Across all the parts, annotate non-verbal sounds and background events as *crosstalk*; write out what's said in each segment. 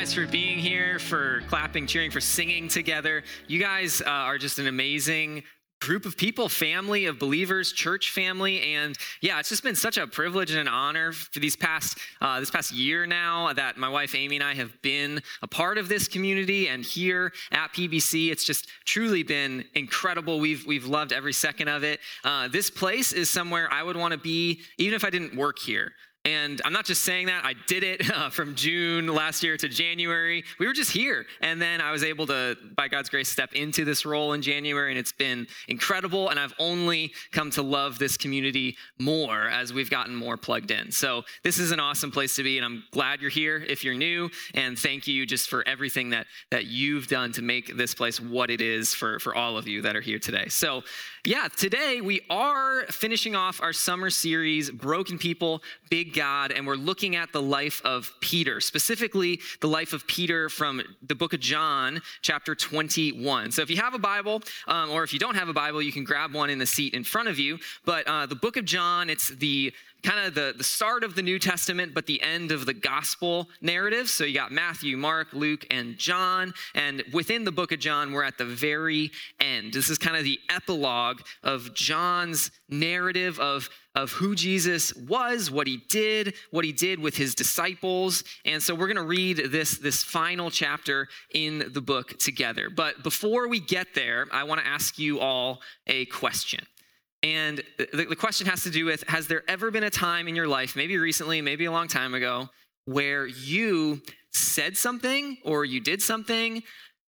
guys for being here, for clapping, cheering, for singing together. You guys uh, are just an amazing group of people, family of believers, church family, and yeah, it's just been such a privilege and an honor for these past uh, this past year now that my wife Amy and I have been a part of this community and here at PBC. It's just truly been incredible. We've we've loved every second of it. Uh, this place is somewhere I would want to be, even if I didn't work here. And I'm not just saying that, I did it *laughs* uh, from June last year to January. We were just here. And then I was able to, by God's grace, step into this role in January. And it's been incredible. And I've only come to love this community more as we've gotten more plugged in. So this is an awesome place to be. And I'm glad you're here if you're new. And thank you just for everything that, that you've done to make this place what it is for, for all of you that are here today. So, yeah, today we are finishing off our summer series, Broken People, Big God, and we're looking at the life of Peter, specifically the life of Peter from the book of John, chapter 21. So if you have a Bible, um, or if you don't have a Bible, you can grab one in the seat in front of you. But uh, the book of John, it's the kind of the, the start of the New Testament, but the end of the gospel narrative. So you got Matthew, Mark, Luke, and John. And within the book of John, we're at the very end. This is kind of the epilogue of John's narrative of, of who Jesus was, what he did, what he did with his disciples. And so we're going to read this, this final chapter in the book together. But before we get there, I want to ask you all a question. And the, the question has to do with Has there ever been a time in your life, maybe recently, maybe a long time ago, where you said something or you did something,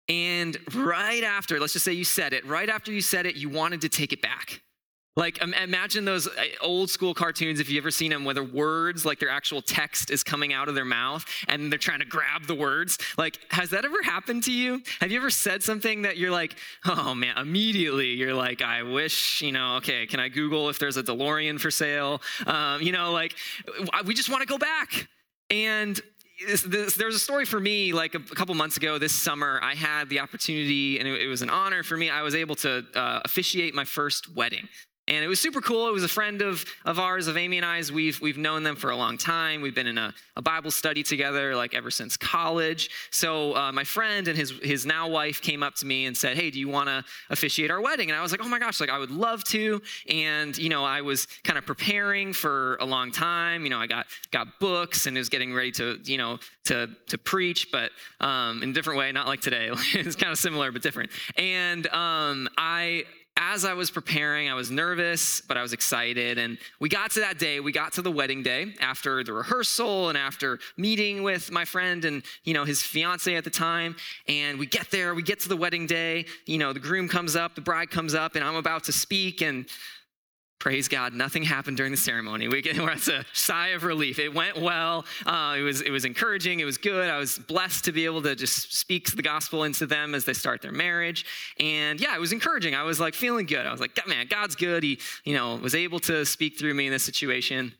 and right after, let's just say you said it, right after you said it, you wanted to take it back? Like, imagine those uh, old school cartoons, if you've ever seen them, where the words, like their actual text, is coming out of their mouth and they're trying to grab the words. Like, has that ever happened to you? Have you ever said something that you're like, oh man, immediately you're like, I wish, you know, okay, can I Google if there's a DeLorean for sale? Um, you know, like, we just want to go back. And this, this, there was a story for me like a, a, couple months ago this summer i had the opportunity and it, it was an honor for me i was able to uh, officiate my first wedding and it was super cool. It was a friend of, of ours, of Amy and I's. We've, we've known them for a long time. We've been in a, a Bible study together like ever since college. So uh, my friend and his, his now wife came up to me and said, Hey, do you want to officiate our wedding? And I was like, Oh my gosh, like I would love to. And, you know, I was kind of preparing for a long time. You know, I got, got books and was getting ready to, you know, to, to preach, but um, in a different way, not like today. *laughs* it's kind of similar, but different. And um, I, as I was preparing, I was nervous, but I was excited. And we got to that day, we got to the wedding day after the rehearsal and after meeting with my friend and, you know, his fiance at the time. And we get there, we get to the wedding day, you know, the groom comes up, the bride comes up, and I'm about to speak. And praise God, nothing happened during the ceremony. We get, *laughs* it's a sigh of relief. It went well. Uh, it was it was encouraging. It was good. I was blessed to be able to just speak the gospel into them as they start their marriage. And yeah, it was encouraging. I was like feeling good. I was like, man, God's good. He you know was able to speak through me in this situation.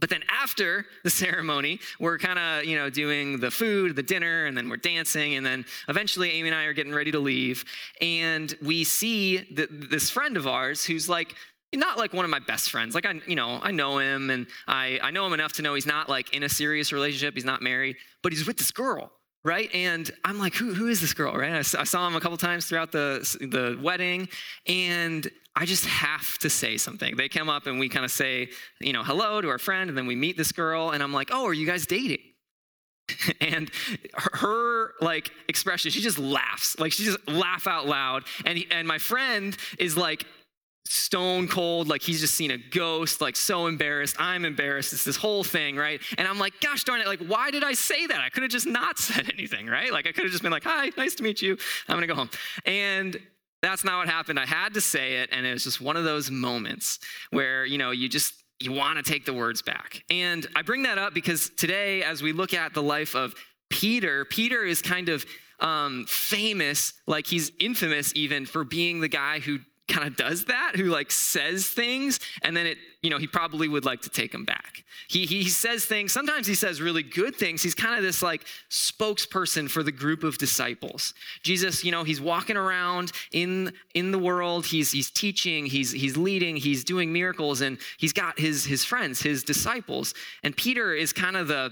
But then after the ceremony, we're kind of, you know, doing the food, the dinner, and then we're dancing. And then eventually Amy and I are getting ready to leave. And we see this friend of ours who's like not like one of my best friends. Like I, you know, I know him and I, I know him enough to know he's not like in a serious relationship. He's not married, but he's with this girl, right? And I'm like, who, who is this girl, right? I, I saw him a couple times throughout the, the wedding and I just have to say something. They come up and we kind of say, you know, hello to our friend and then we meet this girl and I'm like, oh, are you guys dating? *laughs* and her, like expression she just laughs like she just laugh out loud and and my friend is like stone cold, like he's just seen a ghost, like so embarrassed. I'm embarrassed. It's this whole thing, right? And I'm like, gosh darn it, like, why did I say that? I could have just not *laughs* said anything, right? Like, I could have just been like, hi, nice to meet you. I'm gonna go home. And that's not what happened. I had to say it, and it was just one of those moments where, you know, you just, you want to take the words back. And I bring that up because today, as we look at the life of Peter, Peter is kind of um, famous, like he's infamous even for being the guy who kind of does that, who like says things, and then it, you know, he probably would like to take them back. He, he says things, sometimes he says really good things. He's kind of this like spokesperson for the group of disciples. Jesus, you know, he's walking around in in the world, he's he's teaching, he's he's leading, he's doing miracles, and he's got his his friends, his disciples. And Peter is kind of the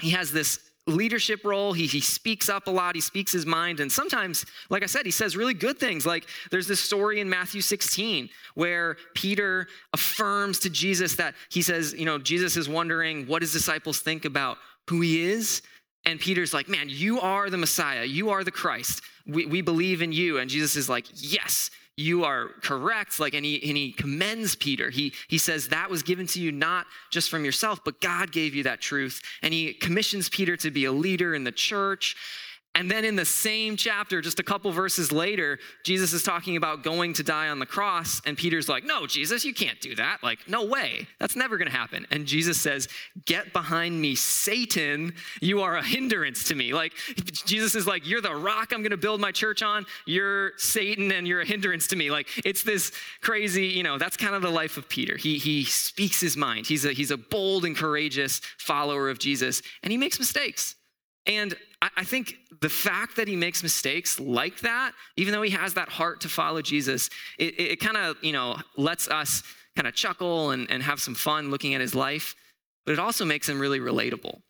he has this leadership role. He, he speaks up a lot, he speaks his mind. And sometimes, like I said, he says really good things. Like there's this story in Matthew 16 where Peter affirms to Jesus that he says, you know, Jesus is wondering what his disciples think about who he is. And Peter's like, man, you are the Messiah, you are the Christ. We, we believe in you. And Jesus is like, yes, you are correct like and he, and he commends peter. He, he says that was given to you not just from yourself but god gave you that truth. And he commissions peter to be a leader in the church and then in the same chapter, just a couple verses later, Jesus is talking about going to die on the cross. And Peter's like, No, Jesus, you can't do that. Like, no way. That's never going to happen. And Jesus says, Get behind me, Satan. You are a hindrance to me. Like, Jesus is like, You're the rock I'm going to build my church on. You're Satan and you're a hindrance to me. Like, it's this crazy, you know, that's kind of the life of Peter. He, he speaks his mind. He's a, he's a bold and courageous follower of Jesus, and he makes mistakes. And I think the fact that he makes mistakes like that, even though he has that heart to follow Jesus, it, it kind of, you know, lets us kind of chuckle and, and have some fun looking at his life, but it also makes him really relatable.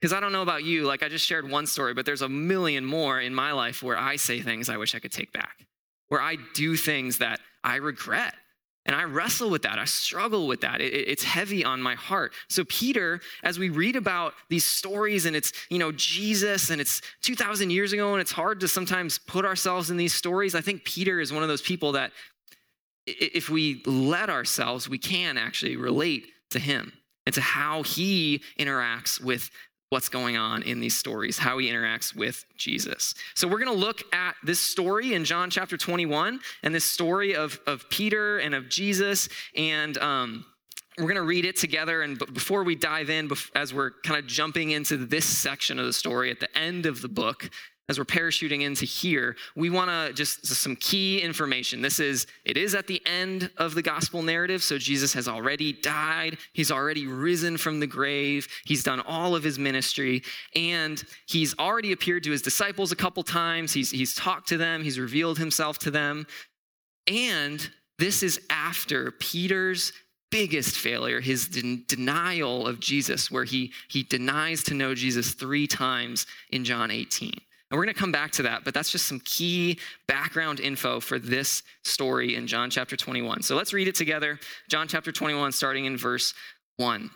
Because I don't know about you, like I just shared one story, but there's a million more in my life where I say things I wish I could take back, where I do things that I regret. And I wrestle with that. I struggle with that. It, it's heavy on my heart. So Peter, as we read about these stories and it's, you know, Jesus and it's 2,000 years ago and it's hard to sometimes put ourselves in these stories, I think Peter is one of those people that if we let ourselves, we can actually relate to him and to how he interacts with what's going on in these stories, how he interacts with Jesus. So we're going to look at this story in John chapter 21 and this story of, of Peter and of Jesus. And um, we're going to read it together. And before we dive in, as we're kind of jumping into this section of the story at the end of the book, as we're parachuting into here, we want to just some key information. This is, it is at the end of the gospel narrative. So Jesus has already died. He's already risen from the grave. He's done all of his ministry. And he's already appeared to his disciples a couple times. He's, he's talked to them. He's revealed himself to them. And this is after Peter's biggest failure, his den- denial of Jesus, where he, he denies to know Jesus three times in John 18. And we're going to come back to that, but that's just some key background info for this story in John chapter 21. So let's read it together. John chapter 21, starting in verse 1.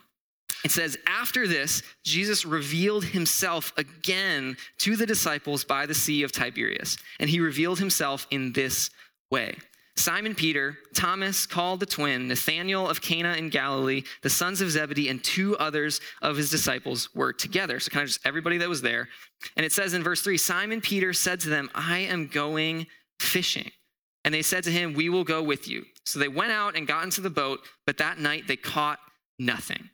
It says, After this, Jesus revealed himself again to the disciples by the Sea of Tiberias. And he revealed himself in this way. Simon Peter, Thomas called the twin, Nathanael of Cana in Galilee, the sons of Zebedee, and two others of his disciples were together. So, kind of just everybody that was there. And it says in verse 3 Simon Peter said to them, I am going fishing. And they said to him, We will go with you. So they went out and got into the boat, but that night they caught nothing.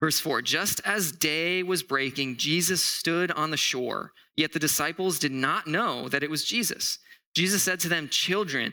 Verse 4 Just as day was breaking, Jesus stood on the shore, yet the disciples did not know that it was Jesus. Jesus said to them, Children,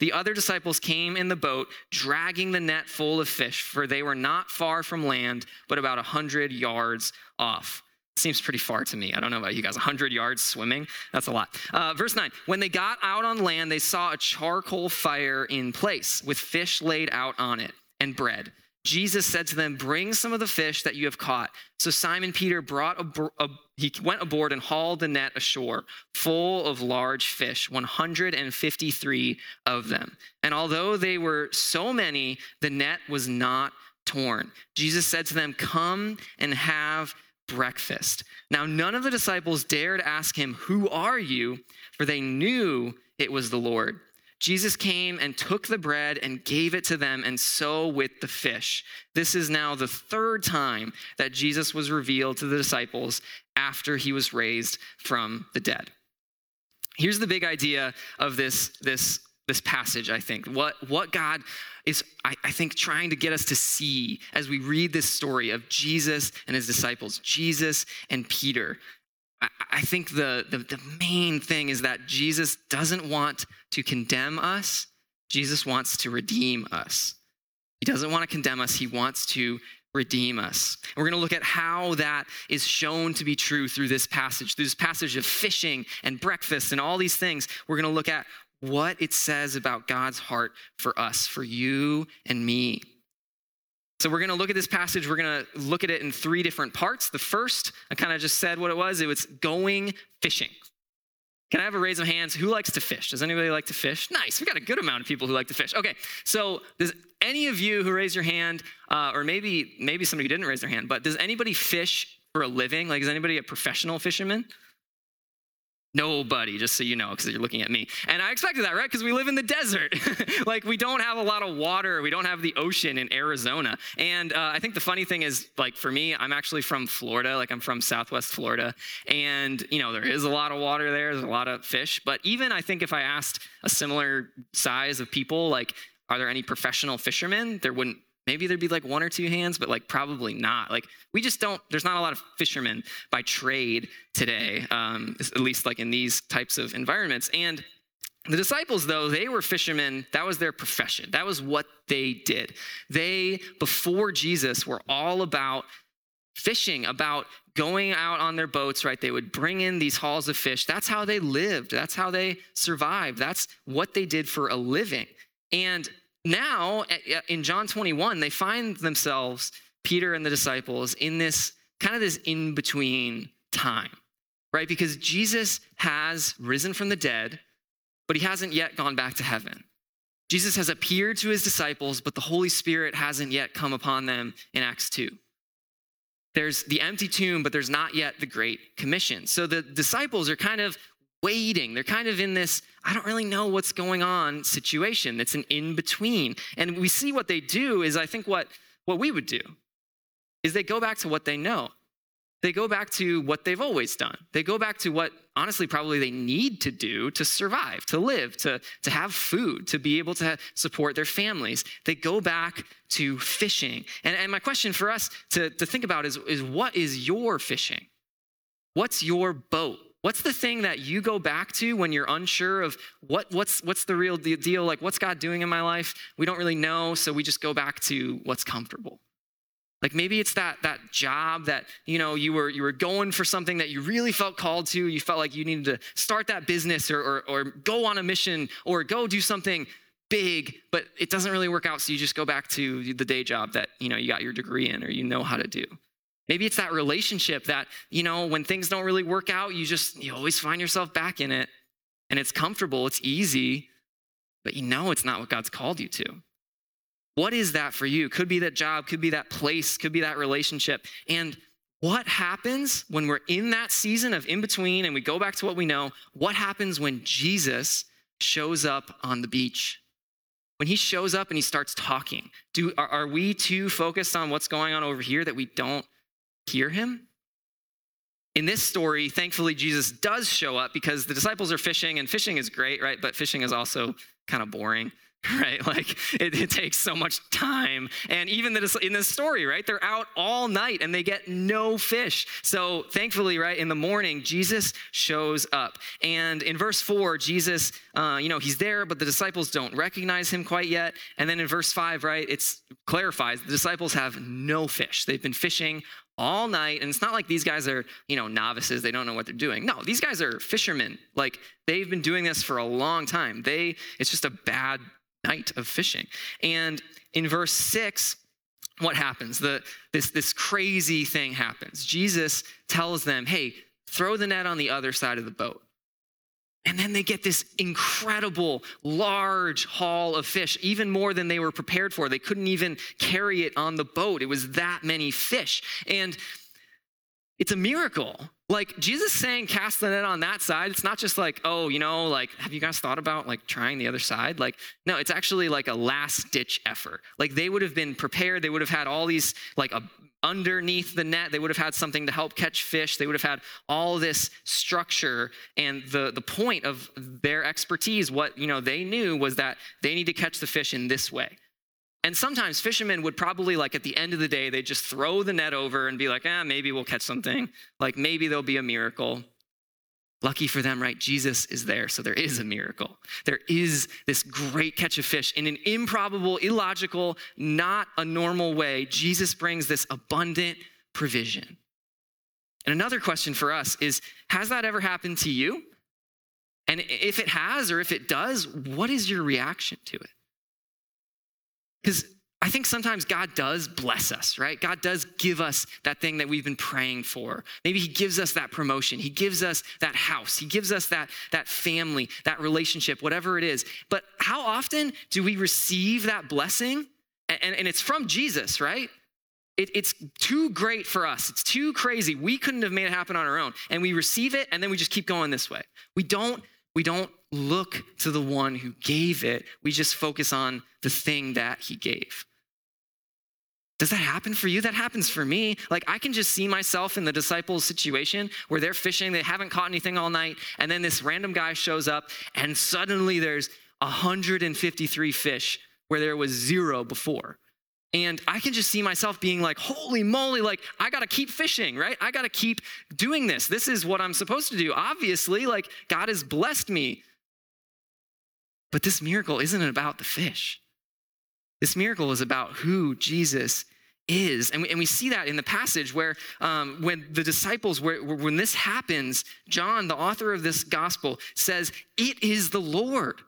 The other disciples came in the boat, dragging the net full of fish, for they were not far from land, but about a hundred yards off. Seems pretty far to me. I don't know about you guys. 100 yards swimming, that's a lot. Uh, verse 9 When they got out on land, they saw a charcoal fire in place with fish laid out on it and bread. Jesus said to them, Bring some of the fish that you have caught. So Simon Peter brought a, a, he went aboard and hauled the net ashore, full of large fish, 153 of them. And although they were so many, the net was not torn. Jesus said to them, Come and have breakfast. Now, none of the disciples dared ask him, Who are you? For they knew it was the Lord. Jesus came and took the bread and gave it to them, and so with the fish. This is now the third time that Jesus was revealed to the disciples after he was raised from the dead. Here's the big idea of this, this, this passage, I think. What, what God is, I, I think, trying to get us to see as we read this story of Jesus and his disciples, Jesus and Peter. I think the, the, the main thing is that Jesus doesn't want to condemn us, Jesus wants to redeem us. He doesn't want to condemn us, he wants to redeem us. And we're going to look at how that is shown to be true through this passage, through this passage of fishing and breakfast and all these things. We're going to look at what it says about God's heart for us, for you and me. So we're going to look at this passage. We're going to look at it in three different parts. The first, I kind of just said what it was. It was going fishing. Can I have a raise of hands? Who likes to fish? Does anybody like to fish? Nice. We got a good amount of people who like to fish. Okay. So does any of you who raise your hand, uh, or maybe maybe somebody who didn't raise their hand, but does anybody fish for a living? Like, is anybody a professional fisherman? Nobody, just so you know, because you're looking at me. And I expected that, right? Because we live in the desert. *laughs* like, we don't have a lot of water. We don't have the ocean in Arizona. And uh, I think the funny thing is, like, for me, I'm actually from Florida. Like, I'm from Southwest Florida. And, you know, there is a lot of water there, there's a lot of fish. But even I think if I asked a similar size of people, like, are there any professional fishermen? There wouldn't Maybe there'd be like one or two hands, but like probably not. Like we just don't, there's not a lot of fishermen by trade today, um, at least like in these types of environments. And the disciples, though, they were fishermen. That was their profession. That was what they did. They, before Jesus, were all about fishing, about going out on their boats, right? They would bring in these hauls of fish. That's how they lived. That's how they survived. That's what they did for a living. And now in John 21, they find themselves, Peter and the disciples, in this kind of this in between time, right? Because Jesus has risen from the dead, but he hasn't yet gone back to heaven. Jesus has appeared to his disciples, but the Holy Spirit hasn't yet come upon them in Acts 2. There's the empty tomb, but there's not yet the Great Commission. So the disciples are kind of waiting. They're kind of in this, I don't really know what's going on situation. It's an in between. And we see what they do is, I think, what, what we would do is they go back to what they know. They go back to what they've always done. They go back to what, honestly, probably they need to do to survive, to live, to, to have food, to be able to support their families. They go back to fishing. And, and my question for us to, to think about is, is what is your fishing? What's your boat? What's the thing that you go back to when you're unsure of what, what's, what's the real deal? Like, what's God doing in my life? We don't really know, so we just go back to what's comfortable. Like maybe it's that that job that you know you were you were going for something that you really felt called to. You felt like you needed to start that business or, or, or go on a mission or go do something big, but it doesn't really work out. So you just go back to the day job that you know you got your degree in or you know how to do. Maybe it's that relationship that, you know, when things don't really work out, you just, you always find yourself back in it. And it's comfortable, it's easy, but you know it's not what God's called you to. What is that for you? Could be that job, could be that place, could be that relationship. And what happens when we're in that season of in between and we go back to what we know? What happens when Jesus shows up on the beach? When he shows up and he starts talking, do, are, are we too focused on what's going on over here that we don't hear him? In this story, thankfully, Jesus does show up because the disciples are fishing, and fishing is great, right? But fishing is also kind of boring *laughs* right? Like it, it, takes so much time. And even the, in this story, right? They're out all night and they get no fish. So thankfully, right, in the morning, Jesus shows up. And in verse four, Jesus, uh, you know, he's there, but the disciples don't recognize him quite yet. And then in verse five, right, it's clarifies the disciples have no fish. They've been fishing all night and it's not like these guys are you know novices they don't know what they're doing. No these guys are fishermen. Like they've been doing this for a long time. They it's just a bad night of fishing. And in verse 6 what happens? The this this crazy thing happens. Jesus tells them hey throw the net on the other side of the boat and then they get this incredible large haul of fish, even more than they were prepared for. They couldn't even carry it on the boat. It was that many fish. And it's a miracle. Like Jesus saying, cast the net on that side. It's not just like, oh, you know, like, have you guys thought about like trying the other side? Like, no, it's actually like a last ditch effort. Like they would have been prepared. They would have had all these, like a, underneath the net, they would have had something to help catch fish. They would have had all this structure. And the, the point of their expertise, what, you know, they knew was that they need to catch the fish in this way. And sometimes fishermen would probably, like at the end of the day, they just throw the net over and be like, ah, maybe we'll catch something. Like maybe there'll be a miracle. Lucky for them, right? Jesus is there, so there is a miracle. There is this great catch of fish in an improbable, illogical, not a normal way. Jesus brings this abundant provision. And another question for us is Has that ever happened to you? And if it has, or if it does, what is your reaction to it? Because I think sometimes God does bless us, right? God does give us that thing that we've been praying for. Maybe He gives us that promotion. He gives us that house. He gives us that, that family, that relationship, whatever it is. But how often do we receive that blessing? And, and it's from Jesus, right? It, it's too great for us. It's too crazy. We couldn't have made it happen on our own. And we receive it, and then we just keep going this way. We don't, we don't look to the one who gave it. We just focus on the thing that he gave. Does that happen for you? That happens for me. Like, I can just see myself in the disciples' situation where they're fishing, they haven't caught anything all night, and then this random guy shows up, and suddenly there's 153 fish where there was zero before. And I can just see myself being like, holy moly, like, I gotta keep fishing, right? I gotta keep doing this. This is what I'm supposed to do. Obviously, like, God has blessed me. But this miracle isn't about the fish. This miracle is about who Jesus is. And we, and we see that in the passage where um, when the disciples, where, when this happens, John, the author of this gospel, says, It is the Lord.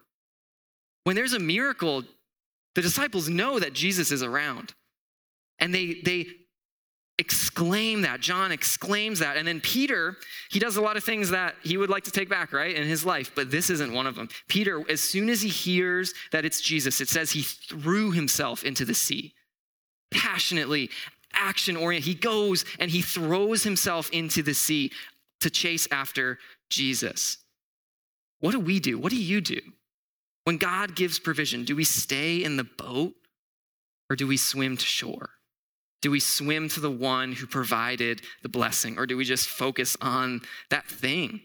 When there's a miracle, the disciples know that Jesus is around. And they, they exclaim that. John exclaims that. And then Peter, he does a lot of things that he would like to take back, right, in his life, but this isn't one of them. Peter, as soon as he hears that it's Jesus, it says he threw himself into the sea. Passionately, action oriented. He goes and he throws himself into the sea to chase after Jesus. What do we do? What do you do? When God gives provision, do we stay in the boat or do we swim to shore? Do we swim to the one who provided the blessing or do we just focus on that thing?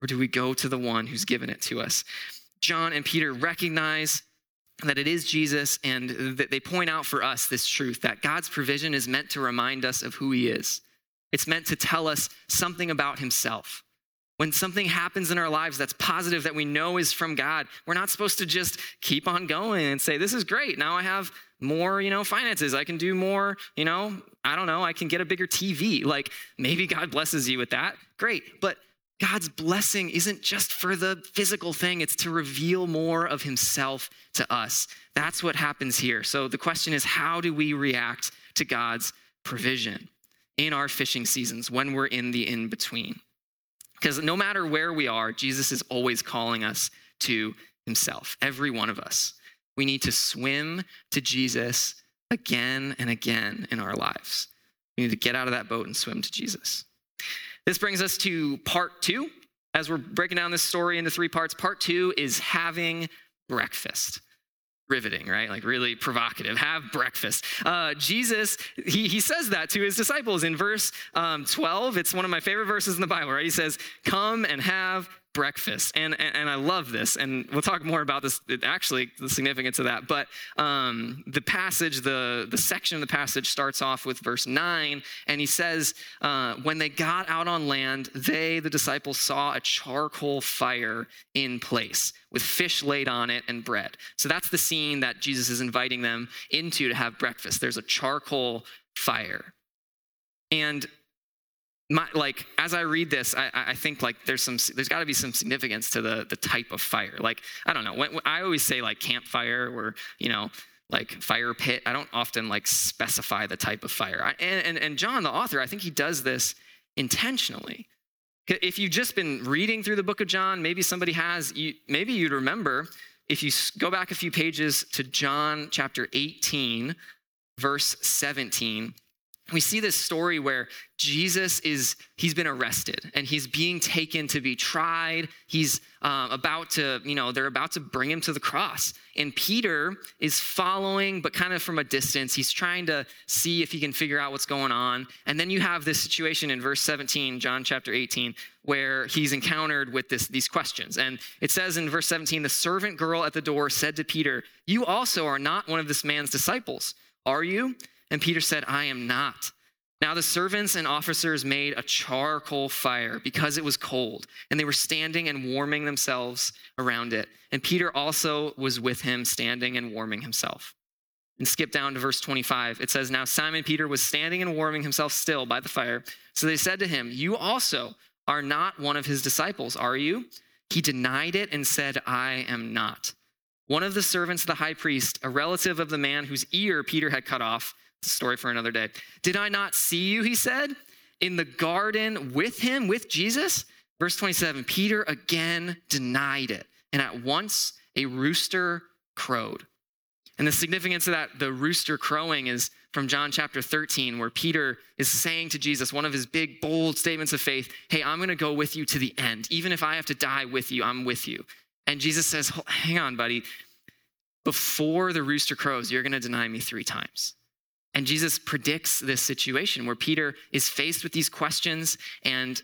Or do we go to the one who's given it to us? John and Peter recognize that it is Jesus and that they point out for us this truth that God's provision is meant to remind us of who he is. It's meant to tell us something about himself. When something happens in our lives that's positive that we know is from God, we're not supposed to just keep on going and say, This is great. Now I have more, you know, finances. I can do more, you know, I don't know, I can get a bigger TV. Like maybe God blesses you with that. Great. But God's blessing isn't just for the physical thing, it's to reveal more of Himself to us. That's what happens here. So the question is how do we react to God's provision in our fishing seasons when we're in the in between? Because no matter where we are, Jesus is always calling us to himself, every one of us. We need to swim to Jesus again and again in our lives. We need to get out of that boat and swim to Jesus. This brings us to part two. As we're breaking down this story into three parts, part two is having breakfast riveting, right? Like really provocative. Have breakfast. Uh, Jesus, he, he says that to his disciples in verse um, 12. It's one of my favorite verses in the Bible, right? He says, Come and have breakfast. And, and, and, I love this. And we'll talk more about this, actually, the significance of that. But um, the passage, the, the section of the passage starts off with verse 9. And he says, uh, When they got out on land, they, the disciples, saw a charcoal fire in place with fish laid on it and bread. So that's the scene that Jesus is inviting them into to have breakfast. There's a charcoal fire. And my, like as I read this, I, I think like there's some there's got to be some significance to the the type of fire. Like I don't know. When, when I always say like campfire or you know like fire pit. I don't often like specify the type of fire. I, and, and and John, the author, I think he does this intentionally. If you've just been reading through the book of John, maybe somebody has. You, maybe you'd remember if you go back a few pages to John chapter 18, verse 17 we see this story where Jesus is, he's been arrested and he's being taken to be tried. He's um, about to, you know, they're about to bring him to the cross. And Peter is following, but kind of from a distance. He's trying to see if he can figure out what's going on. And then you have this situation in verse 17, John chapter 18, where he's encountered with this, these questions. And it says in verse 17, the servant girl at the door said to Peter, You also are not one of this man's disciples, are you? And Peter said, I am not. Now the servants and officers made a charcoal fire because it was cold, and they were standing and warming themselves around it. And Peter also was with him, standing and warming himself. And skip down to verse 25. It says, Now Simon Peter was standing and warming himself still by the fire. So they said to him, You also are not one of his disciples, are you? He denied it and said, I am not. One of the servants of the high priest, a relative of the man whose ear Peter had cut off, story for another day. Did I not see you, he said, in the garden with him, with Jesus? Verse 27 Peter again denied it, and at once a rooster crowed. And the significance of that, the rooster crowing, is from John chapter 13, where Peter is saying to Jesus, one of his big, bold statements of faith, Hey, I'm going to go with you to the end. Even if I have to die with you, I'm with you. And Jesus says, Hang on, buddy. Before the rooster crows, you're going to deny me three times. And Jesus predicts this situation where Peter is faced with these questions and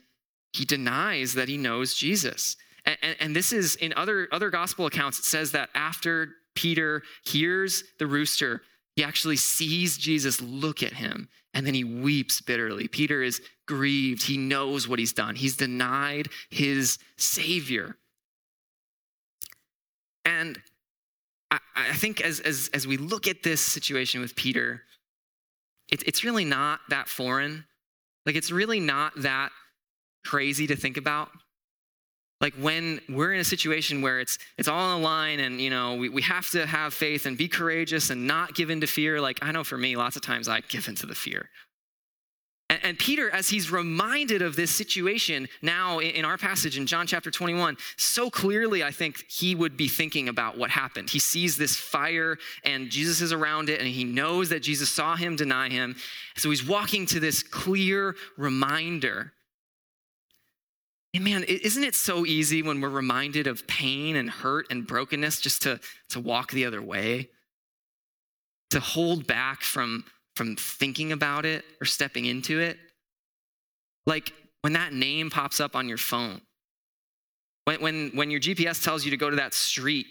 he denies that he knows Jesus. And, and, and, this is in other, other gospel accounts, it says that after Peter hears the rooster, he actually sees Jesus look at him and then he weeps bitterly. Peter is grieved. He knows what he's done, he's denied his Savior. And I, I think as, as, as we look at this situation with Peter, it, it's really not that foreign. Like, it's really not that crazy to think about. Like when we're in a situation where it's it's all on the line and you know we, we have to have faith and be courageous and not give in to fear. Like I know for me, lots of times I give into the fear. And, Peter, as he's reminded of this situation now in, in our passage in John chapter 21, so clearly I think he would be thinking about what happened. He sees this fire and Jesus is around it and he knows that Jesus saw him deny him. So he's walking to this clear reminder and man, isn't it so easy when we're reminded of pain and hurt and brokenness just to, to walk the other way? To hold back from from thinking about it or stepping into it. Like when that name pops up on your phone, when, when, when your GPS tells you to go to that street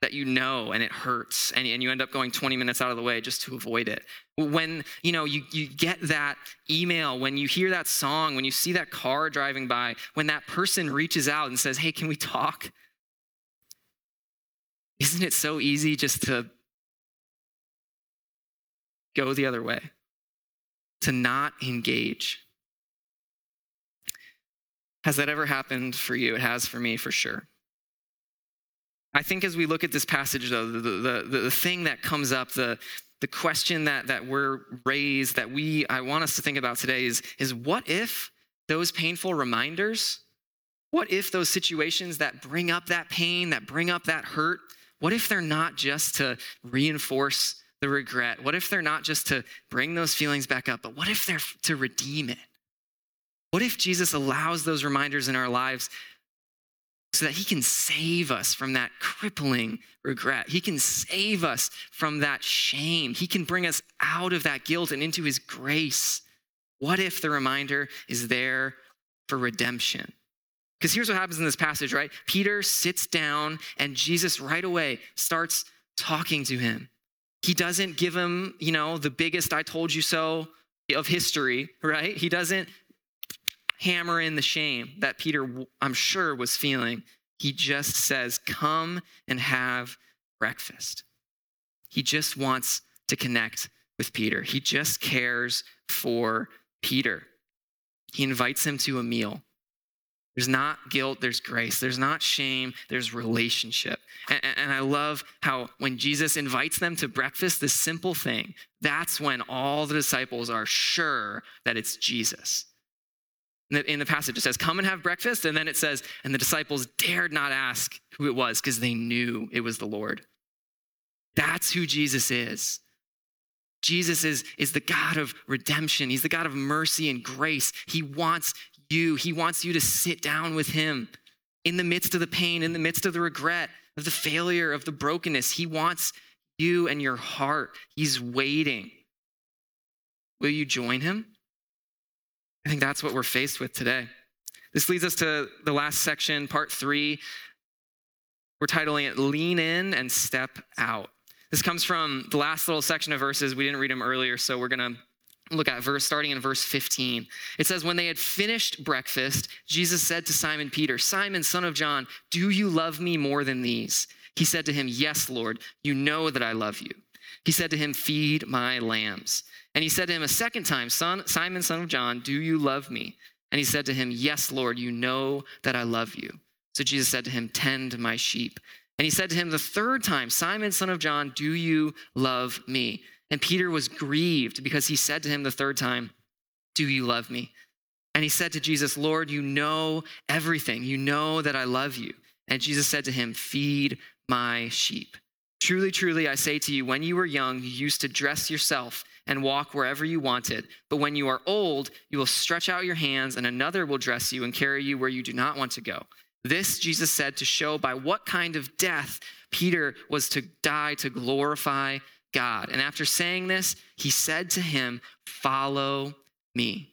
that you know and it hurts and, and you end up going 20 minutes out of the way just to avoid it when you know you, you get that email when you hear that song when you see that car driving by when that person reaches out and says hey can we talk isn't it so easy just to go the other way, to not engage. Has that ever happened for you? It has for me, for sure. I think as we look at this passage, though, the, the, the, the thing that comes up, the, the question that, that we're raised, that we, I want us to think about today is, is what if those painful reminders, what if those situations that bring up that pain, that bring up that hurt, what if they're not just to reinforce the regret? What if they're not just to bring those feelings back up, but what if they're to redeem it? What if Jesus allows those reminders in our lives so that he can save us from that crippling regret? He can save us from that shame. He can bring us out of that guilt and into his grace. What if the reminder is there for redemption? Because here's what happens in this passage, right? Peter sits down and Jesus right away starts talking to him. He doesn't give him, you know, the biggest I told you so of history, right? He doesn't hammer in the shame that Peter, I'm sure, was feeling. He just says, Come and have breakfast. He just wants to connect with Peter. He just cares for Peter. He invites him to a meal. There's not guilt, there's grace. There's not shame, there's relationship. And, and, I love how when Jesus invites them to breakfast, this simple thing, that's when all the disciples are sure that it's Jesus. In the passage, it says, Come and have breakfast. And then it says, And the disciples dared not ask who it was because they knew it was the Lord. That's who Jesus is. Jesus is, is the God of redemption. He's the God of mercy and grace. He wants you. He wants you to sit down with him in the midst of the pain, in the midst of the regret, of the failure, of the brokenness. He wants you and your heart. He's waiting. Will you join him? I think that's what we're faced with today. This leads us to the last section, part three. We're titling it Lean In and Step Out. This comes from the last little section of verses. We didn't read them earlier, so we're going to look at verse starting in verse 15. It says, When they had finished breakfast, Jesus said to Simon Peter, Simon, son of John, do you love me more than these? He said to him, Yes, Lord, you know that I love you. He said to him, Feed my lambs. And he said to him a second time, Son, Simon, son of John, do you love me? And he said to him, Yes, Lord, you know that I love you. So Jesus said to him, Tend my sheep. And he said to him the third time, Simon, son of John, do you love me? And Peter was grieved because he said to him the third time, Do you love me? And he said to Jesus, Lord, you know everything. You know that I love you. And Jesus said to him, Feed my sheep. Truly, truly, I say to you, when you were young, you used to dress yourself and walk wherever you wanted. But when you are old, you will stretch out your hands, and another will dress you and carry you where you do not want to go. This Jesus said to show by what kind of death Peter was to die to glorify God. And after saying this, he said to him, Follow me.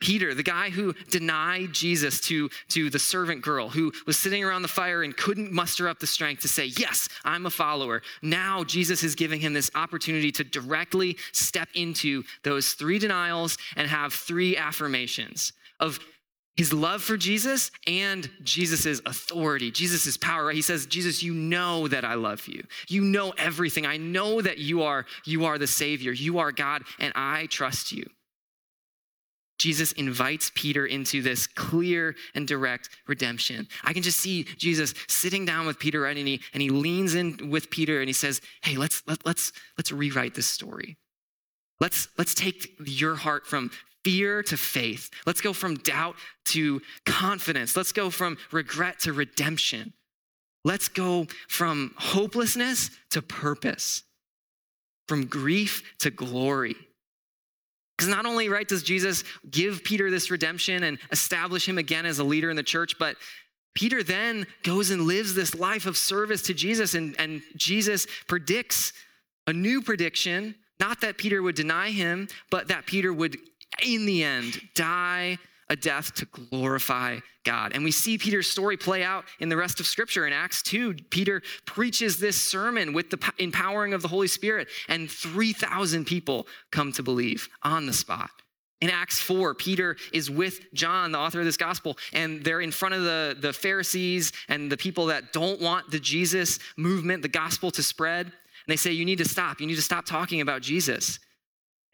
Peter, the guy who denied Jesus to, to the servant girl who was sitting around the fire and couldn't muster up the strength to say, Yes, I'm a follower. Now Jesus is giving him this opportunity to directly step into those three denials and have three affirmations of his love for Jesus and Jesus' authority, Jesus' power. He says, Jesus, you know that I love you. You know everything. I know that you are, you are the Savior. You are God, and I trust you. Jesus invites Peter into this clear and direct redemption. I can just see Jesus sitting down with Peter, right? And he, and he leans in with Peter and he says, Hey, let's, let, let's, let's rewrite this story. Let's, let's take your heart from fear to faith. Let's go from doubt to confidence. Let's go from regret to redemption. Let's go from hopelessness to purpose, from grief to glory. Because not only, right, does Jesus give Peter this redemption and establish him again as a leader in the church, but Peter then goes and lives this life of service to Jesus, and, and Jesus predicts a new prediction not that Peter would deny him, but that Peter would in the end, die a death to glorify God. And we see Peter's story play out in the rest of Scripture. In Acts 2, Peter preaches this sermon with the empowering of the Holy Spirit, and 3,000 people come to believe on the spot. In Acts 4, Peter is with John, the author of this gospel, and they're in front of the, the Pharisees and the people that don't want the Jesus movement, the gospel to spread. And they say, You need to stop. You need to stop talking about Jesus.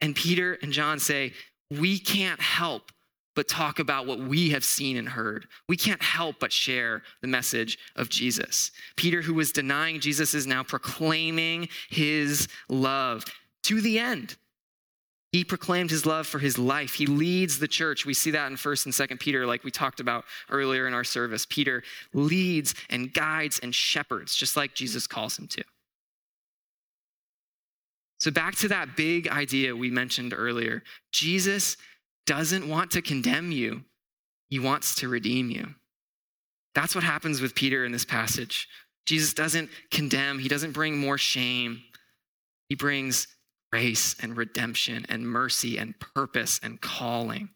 And Peter and John say, we can't help but talk about what we have seen and heard. We can't help but share the message of Jesus. Peter, who was denying Jesus, is now proclaiming his love to the end. He proclaimed his love for his life. He leads the church. We see that in 1st and 2nd Peter, like we talked about earlier in our service. Peter leads and guides and shepherds, just like Jesus calls him to. So, back to that big idea we mentioned earlier Jesus doesn't want to condemn you, he wants to redeem you. That's what happens with Peter in this passage. Jesus doesn't condemn, he doesn't bring more shame. He brings grace and redemption and mercy and purpose and calling.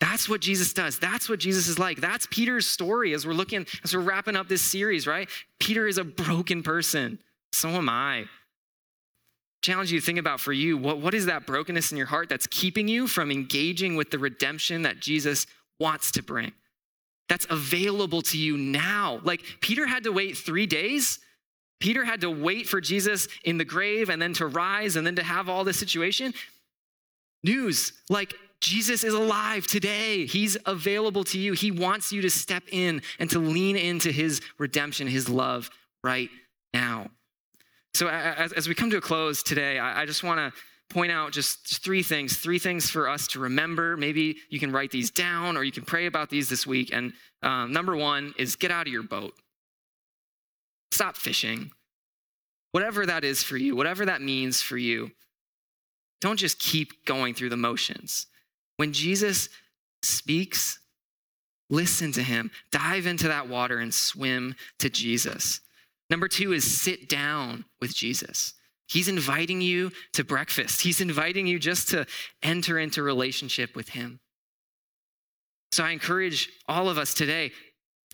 That's what Jesus does. That's what Jesus is like. That's Peter's story as we're looking, as we're wrapping up this series, right? Peter is a broken person. So am I challenge you to think about for you what, what is that brokenness in your heart that's keeping you from engaging with the redemption that Jesus wants to bring? That's available to you now. Like Peter had to wait three days. Peter had to wait for Jesus in the grave and then to rise and then to have all this situation. News like Jesus is alive today. He's available to you. He wants you to step in and to lean into his redemption, his love right now. So, as, as we come to a close today, I, I just want to point out just three things, three things for us to remember. Maybe you can write these down or you can pray about these this week. And um, number one is get out of your boat, stop fishing. whatever that is for you, whatever that means for you, don't just keep going through the motions. When Jesus speaks, listen to him, dive into that water and swim to Jesus. Number two is sit down with Jesus. He's inviting you to breakfast. He's inviting you just to enter into relationship with him. So I encourage all of us today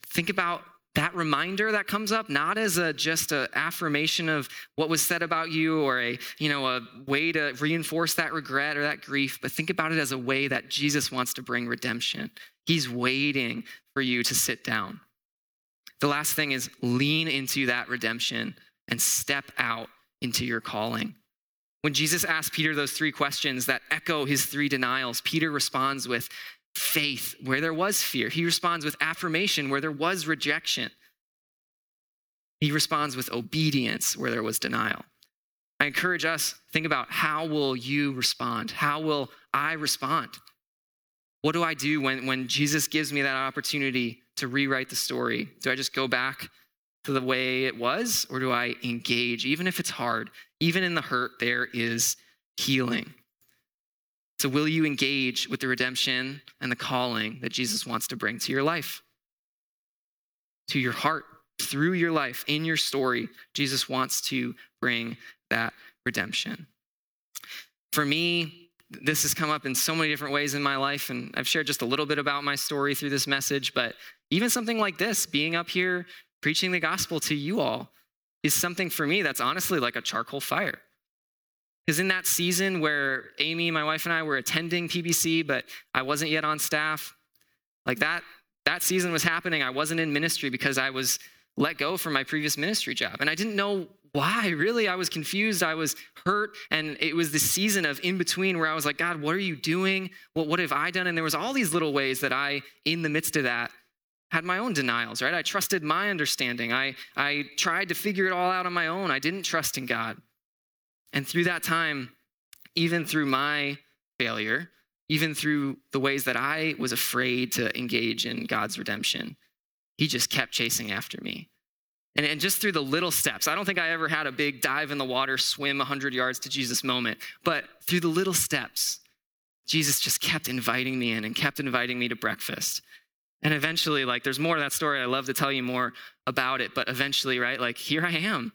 think about that reminder that comes up not as a just an affirmation of what was said about you or a you know a way to reinforce that regret or that grief but think about it as a way that jesus wants to bring redemption he's waiting for you to sit down the last thing is lean into that redemption and step out into your calling when jesus asked peter those three questions that echo his three denials peter responds with faith where there was fear. He responds with affirmation where there was rejection. He responds with obedience where there was denial. I encourage us think about how will you respond? How will I respond? What do I do when, when Jesus gives me that opportunity to rewrite the story? Do I just go back to the way it was or do I engage? Even if it's hard, even in the hurt, there is healing. So, will you engage with the redemption and the calling that Jesus wants to bring to your life? To your heart, through your life, in your story, Jesus wants to bring that redemption. For me, this has come up in so many different ways in my life, and I've shared just a little bit about my story through this message, but even something like this, being up here preaching the gospel to you all, is something for me that's honestly like a charcoal fire. Because in that season where Amy, my wife, and I were attending PBC, but I wasn't yet on staff, like that, that season was happening. I wasn't in ministry because I was let go from my previous ministry job. And I didn't know why, really. I was confused. I was hurt. And it was the season of in between where I was like, God, what are you doing? What, what have I done? And there was all these little ways that I, in the midst of that, had my own denials, right? I trusted my understanding. I, I tried to figure it all out on my own. I didn't trust in God. And through that time, even through my failure, even through the ways that I was afraid to engage in God's redemption, He just kept chasing after me. And, and just through the little steps, I don't think I ever had a big dive in the water, swim 100 yards to Jesus moment, but through the little steps, Jesus just kept inviting me in and kept inviting me to breakfast. And eventually, like, there's more of that story. I love to tell you more about it, but eventually, right, like, here I am.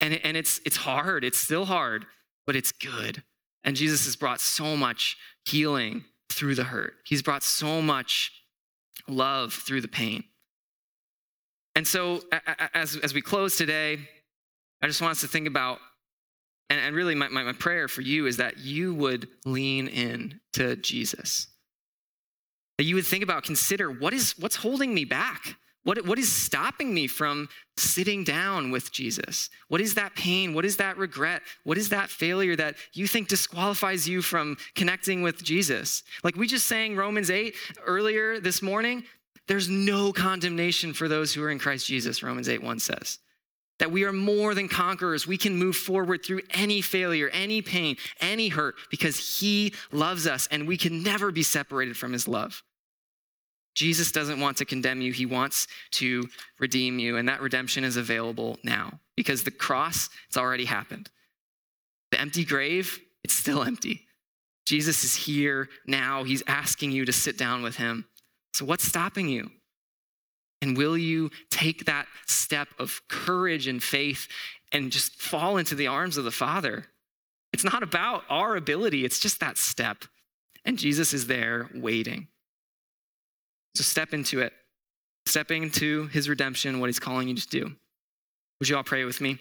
And, and it's, it's hard, it's still hard, but it's good. And Jesus has brought so much healing through the hurt, He's brought so much love through the pain. And so, as, as we close today, I just want us to think about, and, and really my, my, my prayer for you is that you would lean in to Jesus. That you would think about, consider what is what's holding me back? What, what is stopping me from sitting down with Jesus? What is that pain? What is that regret? What is that failure that you think disqualifies you from connecting with Jesus? Like we just sang Romans 8 earlier this morning, there's no condemnation for those who are in Christ Jesus, Romans 8 1 says. That we are more than conquerors. We can move forward through any failure, any pain, any hurt, because He loves us and we can never be separated from His love. Jesus doesn't want to condemn you, he wants to redeem you. And that redemption is available now because the cross, it's already happened. The empty grave, it's still empty. Jesus is here now. He's asking you to sit down with him. So, what's stopping you? And will you take that step of courage and faith and just fall into the arms of the Father? It's not about our ability, it's just that step. And Jesus is there waiting. So step into it. Step into his redemption, what he's calling you to do. Would you all pray with me?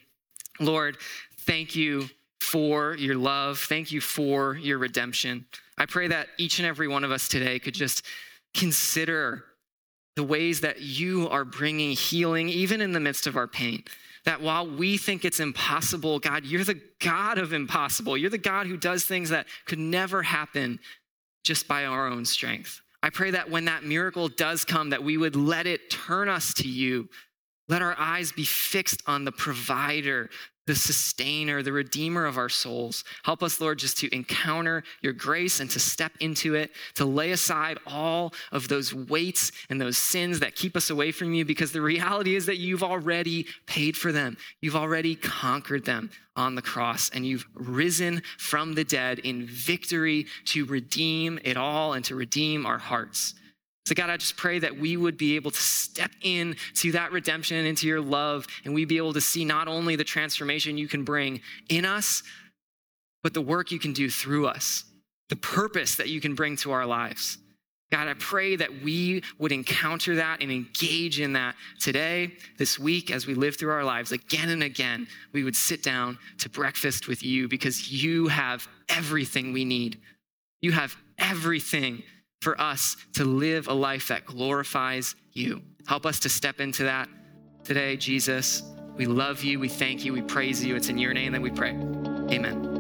Lord, thank you for your love. Thank you for your redemption. I pray that each and every one of us today could just consider the ways that you are bringing healing, even in the midst of our pain. That while we think it's impossible, God, you're the God of impossible. You're the God who does things that could never happen just by our own strength. I pray that when that miracle does come, that we would let it turn us to you. Let our eyes be fixed on the provider, the sustainer, the redeemer of our souls. Help us, Lord, just to encounter your grace and to step into it, to lay aside all of those weights and those sins that keep us away from you, because the reality is that you've already paid for them. You've already conquered them on the cross, and you've risen from the dead in victory to redeem it all and to redeem our hearts. So, God, I just pray that we would be able to step in to that redemption, into your love, and we'd be able to see not only the transformation you can bring in us, but the work you can do through us, the purpose that you can bring to our lives. God, I pray that we would encounter that and engage in that today, this week, as we live through our lives again and again. We would sit down to breakfast with you because you have everything we need. You have everything for us to live a life that glorifies you. Help us to step into that today, Jesus. We love you. We thank you. We praise you. It's in your name that we pray. Amen.